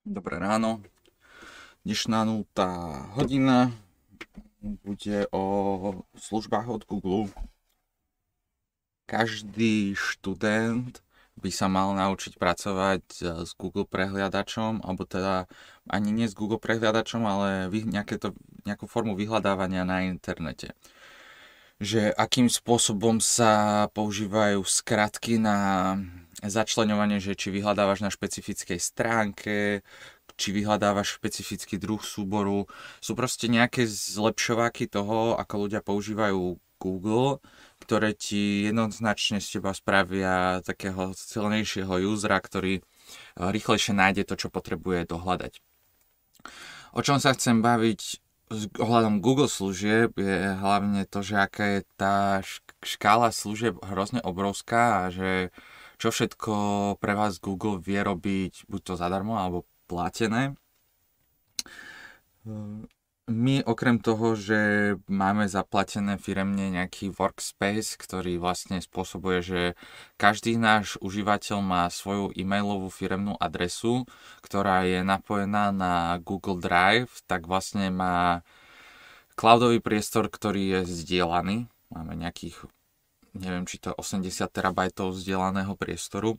Dobré ráno. Dnešná nultá hodina bude o službách od Google. Každý študent by sa mal naučiť pracovať s Google prehliadačom, alebo teda ani nie s Google prehliadačom, ale to, nejakú formu vyhľadávania na internete že akým spôsobom sa používajú skratky na začlenovanie, že či vyhľadávaš na špecifickej stránke, či vyhľadávaš špecifický druh súboru. Sú proste nejaké zlepšováky toho, ako ľudia používajú Google, ktoré ti jednoznačne z teba spravia takého silnejšieho usera, ktorý rýchlejšie nájde to, čo potrebuje dohľadať. O čom sa chcem baviť ohľadom Google služieb je hlavne to, že aká je tá škála služieb hrozne obrovská a že čo všetko pre vás Google vie robiť buď to zadarmo alebo platené. My okrem toho, že máme zaplatené firemne nejaký workspace, ktorý vlastne spôsobuje, že každý náš užívateľ má svoju e-mailovú firemnú adresu, ktorá je napojená na Google Drive, tak vlastne má cloudový priestor, ktorý je zdieľaný. Máme nejakých, neviem, či to je 80 terabajtov zdieľaného priestoru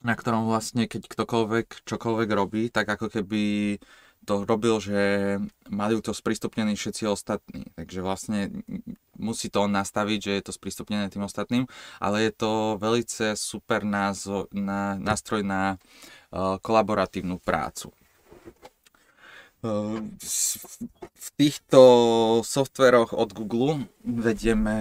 na ktorom vlastne keď ktokoľvek čokoľvek robí, tak ako keby to robil, že mali to sprístupnený všetci ostatní. Takže vlastne musí to on nastaviť, že je to sprístupnené tým ostatným, ale je to velice super názo, na, nástroj na uh, kolaboratívnu prácu. V týchto softveroch od Google vedieme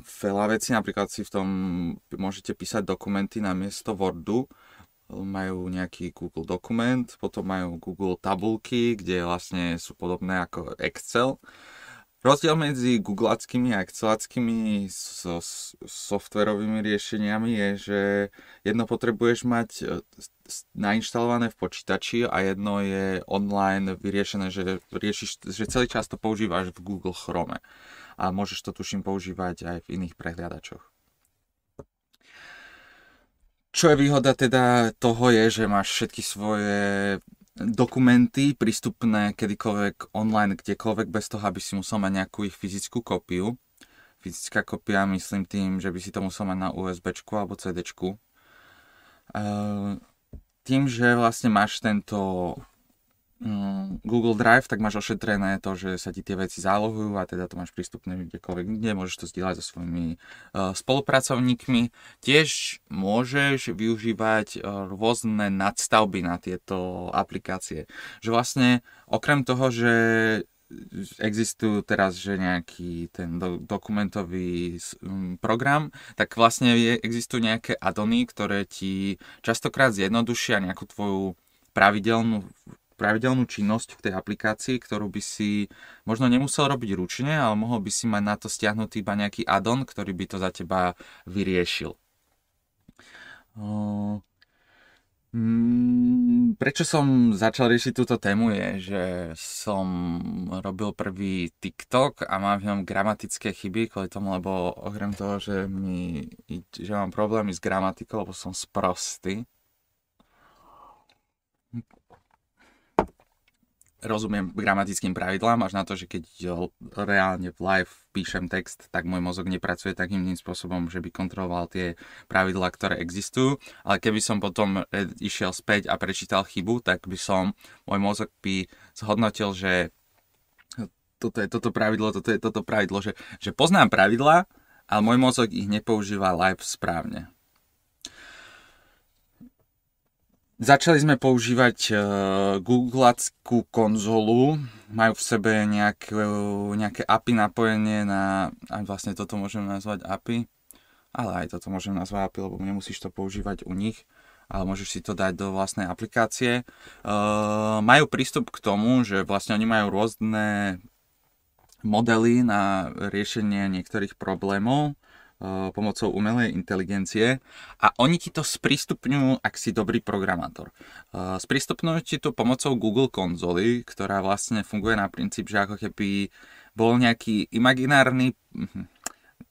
veľa vecí, napríklad si v tom môžete písať dokumenty na miesto Wordu, majú nejaký Google dokument, potom majú Google tabulky, kde vlastne sú podobné ako Excel. Rozdiel medzi googlackými a exceláckými so, softverovými riešeniami je, že jedno potrebuješ mať nainštalované v počítači a jedno je online vyriešené, že, riešiš, že celý čas to používaš v Google Chrome. A môžeš to tuším používať aj v iných prehliadačoch. Čo je výhoda teda toho je, že máš všetky svoje dokumenty prístupné kedykoľvek online, kdekoľvek, bez toho, aby si musel mať nejakú ich fyzickú kopiu. Fyzická kopia myslím tým, že by si to musel mať na USB alebo CD. Ehm, tým, že vlastne máš tento Mm, Google Drive, tak máš ošetrené to, že sa ti tie veci zálohujú a teda to máš prístupné kdekoľvek kde, môžeš to zdieľať so svojimi uh, spolupracovníkmi. Tiež môžeš využívať uh, rôzne nadstavby na tieto aplikácie. Že vlastne okrem toho, že existujú teraz, že nejaký ten do, dokumentový um, program, tak vlastne je, existujú nejaké adony, ktoré ti častokrát zjednodušia nejakú tvoju pravidelnú pravidelnú činnosť v tej aplikácii, ktorú by si možno nemusel robiť ručne, ale mohol by si mať na to stiahnutý iba nejaký addon, ktorý by to za teba vyriešil. Prečo som začal riešiť túto tému je, že som robil prvý TikTok a mám v ňom gramatické chyby kvôli tomu, lebo okrem toho, že, mi, že mám problémy s gramatikou, lebo som sprostý, rozumiem gramatickým pravidlám, až na to, že keď reálne v live píšem text, tak môj mozog nepracuje takým spôsobom, že by kontroloval tie pravidlá, ktoré existujú. Ale keby som potom išiel späť a prečítal chybu, tak by som, môj mozog by zhodnotil, že toto je toto pravidlo, toto je toto pravidlo, že, že poznám pravidlá, ale môj mozog ich nepoužíva live správne. Začali sme používať uh, Googleackú konzolu, majú v sebe nejaké, nejaké API napojenie na, aj vlastne toto môžem nazvať API, ale aj toto môžem nazvať API, lebo nemusíš to používať u nich, ale môžeš si to dať do vlastnej aplikácie. Uh, majú prístup k tomu, že vlastne oni majú rôzne modely na riešenie niektorých problémov pomocou umelej inteligencie a oni ti to sprístupňujú, ak si dobrý programátor. Sprístupňujú ti to pomocou Google konzoly, ktorá vlastne funguje na princíp, že ako keby bol nejaký imaginárny, hm,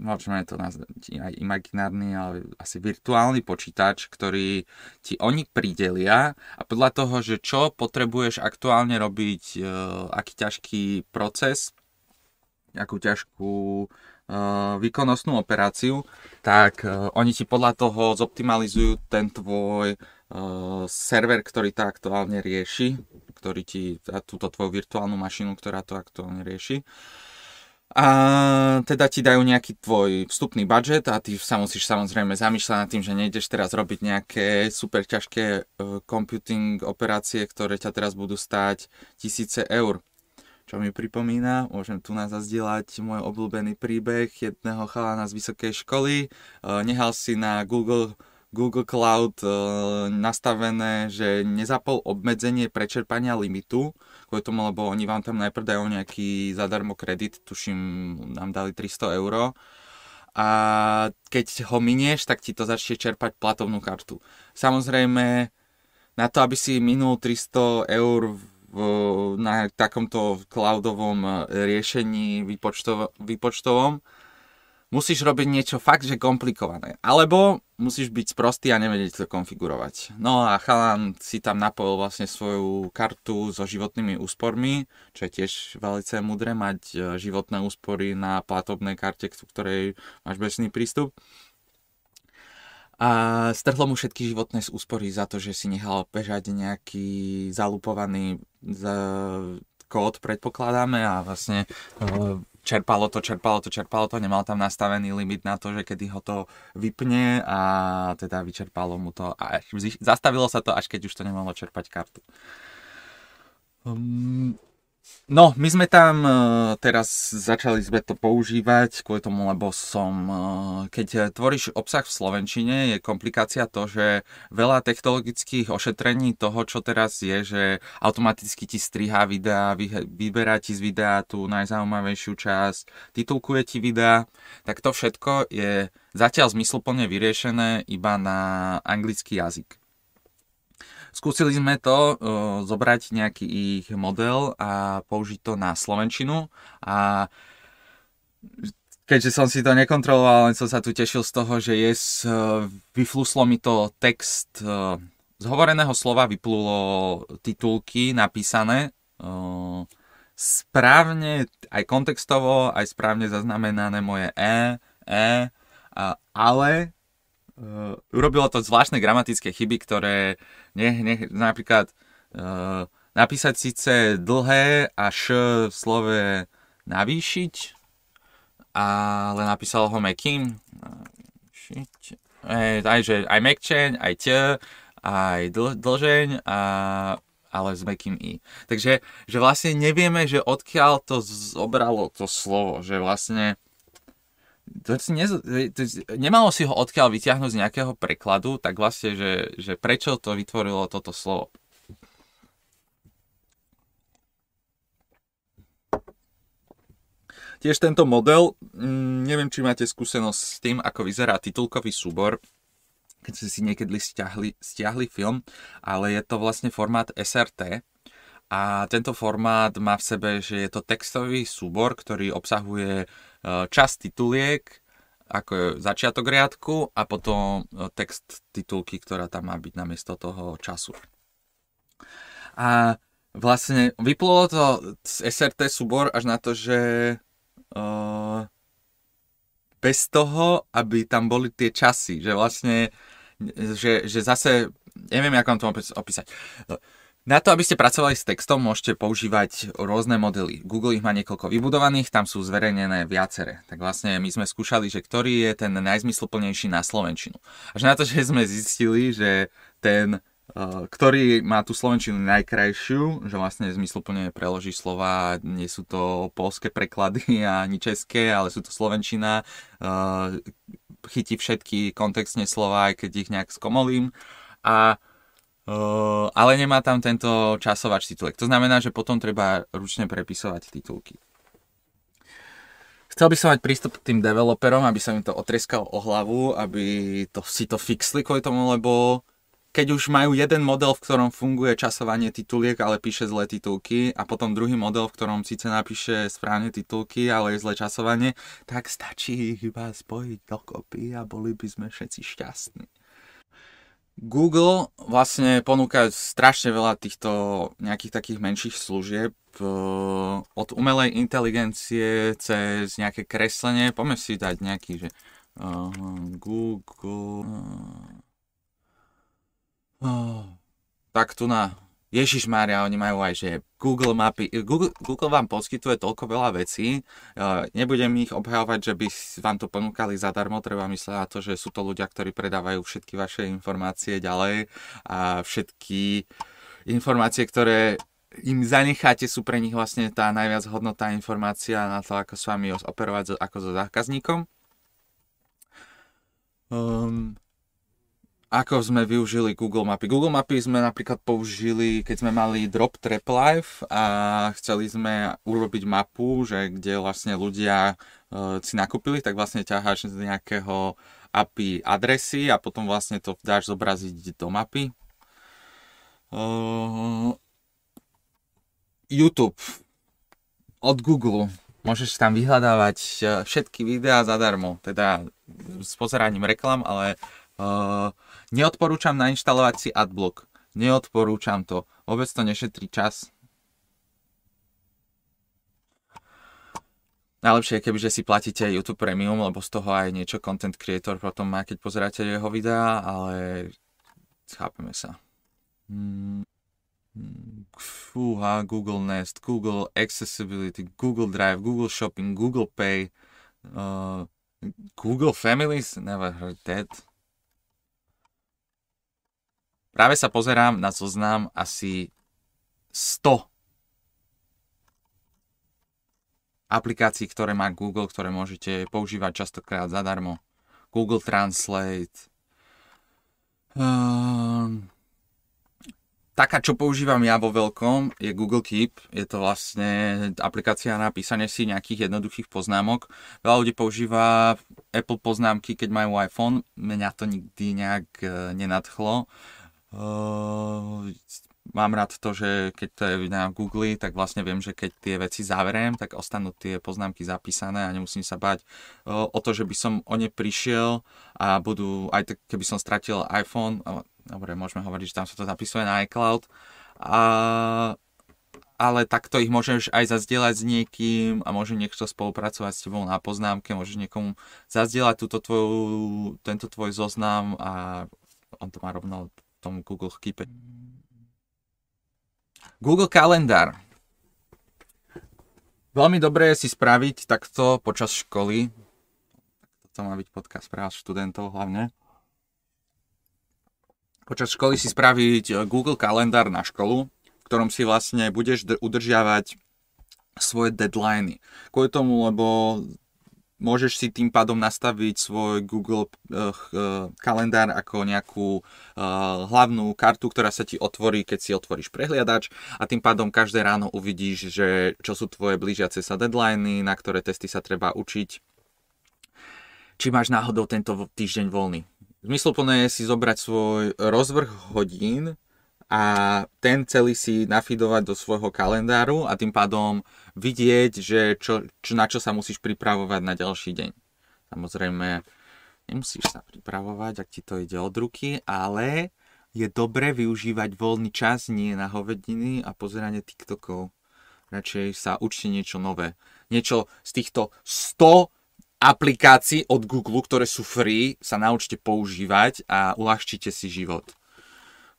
môžeme to nazvať aj imaginárny, ale asi virtuálny počítač, ktorý ti oni pridelia a podľa toho, že čo potrebuješ aktuálne robiť, uh, aký ťažký proces, akú ťažkú výkonnostnú operáciu, tak uh, oni ti podľa toho zoptimalizujú ten tvoj uh, server, ktorý to aktuálne rieši, ktorý ti, túto tvoju virtuálnu mašinu, ktorá to aktuálne rieši. A teda ti dajú nejaký tvoj vstupný budget a ty sa musíš samozrejme zamýšľať nad tým, že nejdeš teraz robiť nejaké super ťažké computing operácie, ktoré ťa teraz budú stáť tisíce eur. Čo mi pripomína, môžem tu nás zazdieľať môj obľúbený príbeh jedného chalana z vysokej školy. Uh, nehal si na Google Google Cloud uh, nastavené, že nezapol obmedzenie prečerpania limitu, kvôli tomu, lebo oni vám tam najprv dajú nejaký zadarmo kredit, tuším, nám dali 300 euro a keď ho minieš, tak ti to začne čerpať platovnú kartu. Samozrejme, na to, aby si minul 300 eur na takomto cloudovom riešení výpočtov, výpočtovom, musíš robiť niečo fakt, že komplikované. Alebo musíš byť sprostý a nevedieť to konfigurovať. No a chalan si tam napojil vlastne svoju kartu so životnými úspormi, čo je tiež veľmi mudré mať e, životné úspory na platobnej karte, k ktorej máš bežný prístup. A strhlo mu všetky životné úspory za to, že si nechal bežať nejaký zalupovaný kód, predpokladáme, a vlastne e, čerpalo to, čerpalo to, čerpalo to, nemal tam nastavený limit na to, že kedy ho to vypne a teda vyčerpalo mu to a zastavilo sa to, až keď už to nemohlo čerpať kartu. Um, No, my sme tam uh, teraz začali sme to používať kvôli tomu, lebo som, uh, keď tvoríš obsah v Slovenčine, je komplikácia to, že veľa technologických ošetrení toho, čo teraz je, že automaticky ti strihá videa, vy, vyberá ti z videa tú najzaujímavejšiu časť, titulkuje ti videa, tak to všetko je zatiaľ zmysluplne vyriešené iba na anglický jazyk. Skúsili sme to, zobrať nejaký ich model a použiť to na Slovenčinu. A keďže som si to nekontroloval, len som sa tu tešil z toho, že yes, uh, vyfluslo mi to text uh, z hovoreného slova vyplulo titulky napísané uh, správne, aj kontextovo, aj správne zaznamenané moje E, E, ale uh, urobilo to zvláštne gramatické chyby, ktoré ne, ne, napríklad uh, napísať síce dlhé a v slove navýšiť, ale napísal ho mekým. Aj, že aj mekčeň, aj ť, aj dl, dlžeň, a, ale s mekým i. Takže že vlastne nevieme, že odkiaľ to zobralo to slovo, že vlastne to si nez, to, nemalo si ho odkiaľ vyťahnuť z nejakého prekladu, tak vlastne, že, že prečo to vytvorilo toto slovo. Tiež tento model, mm, neviem, či máte skúsenosť s tým, ako vyzerá titulkový súbor, keď ste si niekedy stiahli, stiahli film, ale je to vlastne formát SRT, a tento formát má v sebe, že je to textový súbor, ktorý obsahuje Eh, čas tituliek, ako je začiatok riadku a potom eh, text titulky, ktorá tam má byť namiesto toho času. A vlastne vyplulo to z SRT súbor až na to, že uh, bez toho, aby tam boli tie časy, že vlastne, že, že zase, neviem, ako vám to opísať. Na to, aby ste pracovali s textom, môžete používať rôzne modely. Google ich má niekoľko vybudovaných, tam sú zverejnené viacere. Tak vlastne my sme skúšali, že ktorý je ten najzmysluplnejší na Slovenčinu. Až na to, že sme zistili, že ten, eh, ktorý má tú Slovenčinu najkrajšiu, že vlastne zmysluplne preloží slova, nie sú to polské preklady ani české, ale sú to Slovenčina, eh, chytí všetky kontextne slova, aj keď ich nejak skomolím. A Ale nemá tam tento časovač titulek. To znamená, že potom treba ručne prepisovať titulky. Chcel by som mať prístup k tým developerom, aby sa im to otreskal o hlavu, aby to, si to fixli kvôli tomu, lebo keď už majú jeden model, v ktorom funguje časovanie tituliek, ale píše zlé titulky a potom druhý model, v ktorom síce napíše správne titulky, ale je zlé časovanie, tak stačí ich iba spojiť dokopy a boli by sme všetci šťastní. Google vlastne ponúka strašne veľa týchto nejakých takých menších služieb eh, od umelej inteligencie cez nejaké kreslenie. Poďme si dať nejaký, že uh, Google... Uh, tak tu na Ježiš Mária, oni majú aj, že Google mapy, Google, Google vám poskytuje toľko veľa vecí, nebudem ich obhajovať, že by vám to ponúkali zadarmo, treba mysleť na to, že sú to ľudia, ktorí predávajú všetky vaše informácie ďalej a všetky informácie, ktoré im zanecháte, sú pre nich vlastne tá najviac hodnotá informácia na to, ako s vami operovať ako so zákazníkom. Um, ako sme využili Google Mapy. Google Mapy sme napríklad použili, keď sme mali Drop Trap Life a chceli sme urobiť mapu, že kde vlastne ľudia uh, si nakúpili, tak vlastne ťaháš z nejakého API adresy a potom vlastne to dáš zobraziť do mapy. Uh, YouTube od Google. Môžeš tam vyhľadávať e, všetky videá zadarmo, teda s pozeraním reklam, ale Neodporúčam nainštalovať si adblock. Neodporúčam to. Vôbec to nešetrí čas. Najlepšie je, kebyže si platíte YouTube Premium, lebo z toho aj niečo content creator potom má, keď pozeráte jeho videá, ale chápeme sa. Hmm. Fúha, Google Nest, Google Accessibility, Google Drive, Google Shopping, Google Pay, uh, Google Families, never heard that. Práve sa pozerám na zoznam asi 100 aplikácií, ktoré má Google, ktoré môžete používať častokrát zadarmo. Google Translate. Um, taká, čo používam ja vo veľkom, je Google Keep. Je to vlastne aplikácia na písanie si nejakých jednoduchých poznámok. Veľa ľudí používa Apple poznámky, keď majú iPhone. Mňa to nikdy nejak e, nenadchlo. Uh, mám rád to, že keď to je na Google, tak vlastne viem, že keď tie veci zaveriem, tak ostanú tie poznámky zapísané a nemusím sa bať uh, o to, že by som o ne prišiel a budú, aj tak, keby som stratil iPhone, dobre, môžeme hovoriť, že tam sa to zapisuje na iCloud, a, ale takto ich môžeš aj zazdieľať s niekým a môže niekto spolupracovať s tebou na poznámke, môžeš niekomu zazdieľať túto tvoju, tento tvoj zoznam a on to má rovno tom Google Keep. Google kalendár. Veľmi dobré si spraviť takto počas školy. Toto má byť podcast pre študentov hlavne. Počas školy si spraviť eh, Google kalendár na školu, v ktorom si vlastne budeš udržiavať svoje deadliny. Kvôli tomu, lebo môžeš si tým pádom nastaviť svoj Google uh, kalendár ako nejakú uh, hlavnú kartu, ktorá sa ti otvorí, keď si otvoríš prehliadač a tým pádom každé ráno uvidíš, že čo sú tvoje blížiace sa deadliny, na ktoré testy sa treba učiť, či máš náhodou tento týždeň voľný. Zmysluplné je si zobrať svoj rozvrh hodín, a ten celý si nafidovať do svojho kalendáru a tým pádom vidieť, že čo, čo, na čo sa musíš pripravovať na ďalší deň. Samozrejme, nemusíš sa pripravovať, ak ti to ide od ruky, ale je dobre využívať voľný čas nie na hovediny a pozeranie TikTokov. Radšej sa učte niečo nové. Niečo z týchto 100 aplikácií od Google, ktoré sú free, sa naučte používať a uľahčite si život.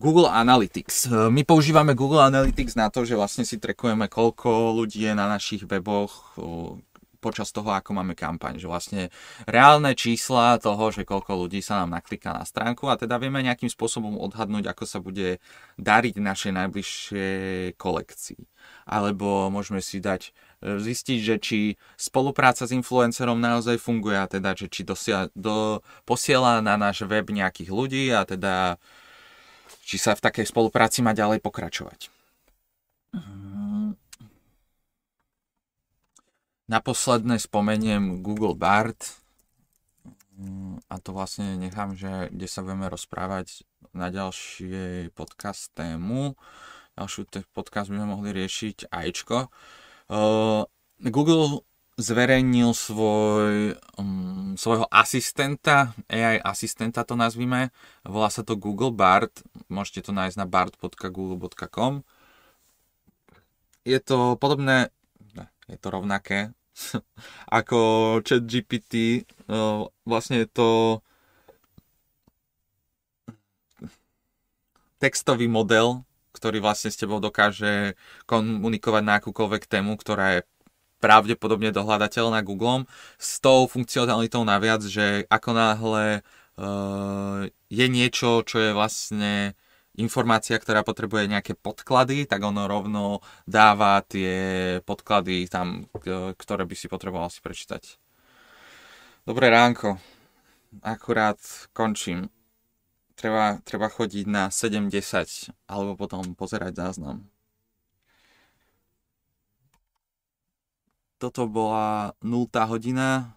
Google Analytics. E, my používame Google Analytics na to, že vlastne si trekujeme, koľko ľudí je na našich weboch počas toho, ako máme kampaň. Že vlastne reálne čísla toho, že koľko ľudí sa nám nakliká na stránku a teda vieme nejakým spôsobom odhadnúť, ako sa bude dariť našej najbližšej kolekcii. Alebo môžeme si dať e, zistiť, že či spolupráca s influencerom naozaj funguje a teda, že či dosia, do, posiela na náš web nejakých ľudí a teda či sa v takej spolupráci má ďalej pokračovať. Na posledné spomeniem Google Bard. A to vlastne nechám, že kde sa budeme rozprávať na ďalšie podcast tému. Ďalšiu podcast by sme mohli riešiť ajčko. Uh, Google zverejnil svoj, um, svojho asistenta, AI asistenta to nazvime, volá sa to Google Bard, môžete to nájsť na bard.google.com. Je to podobné, je to rovnaké ako chat GPT, uh, vlastne je to textový model, ktorý vlastne s tebou dokáže komunikovať na akúkoľvek tému, ktorá je pravdepodobne dohľadateľná Googlem s tou funkcionalitou naviac, že ako náhle uh, je niečo, čo je vlastne informácia, ktorá potrebuje nejaké podklady, tak ono rovno dáva tie podklady tam, ktoré by si potreboval si prečítať. Dobré ránko. Akurát končím. Treba, treba chodiť na 7.10 alebo potom pozerať záznam. Toto bola 0. hodina.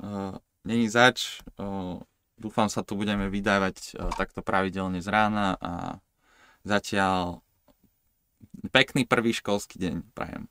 Uh, Není zač. Uh, dúfam sa tu budeme vydávať uh, takto pravidelne z rána a zatiaľ pekný prvý školský deň prajem.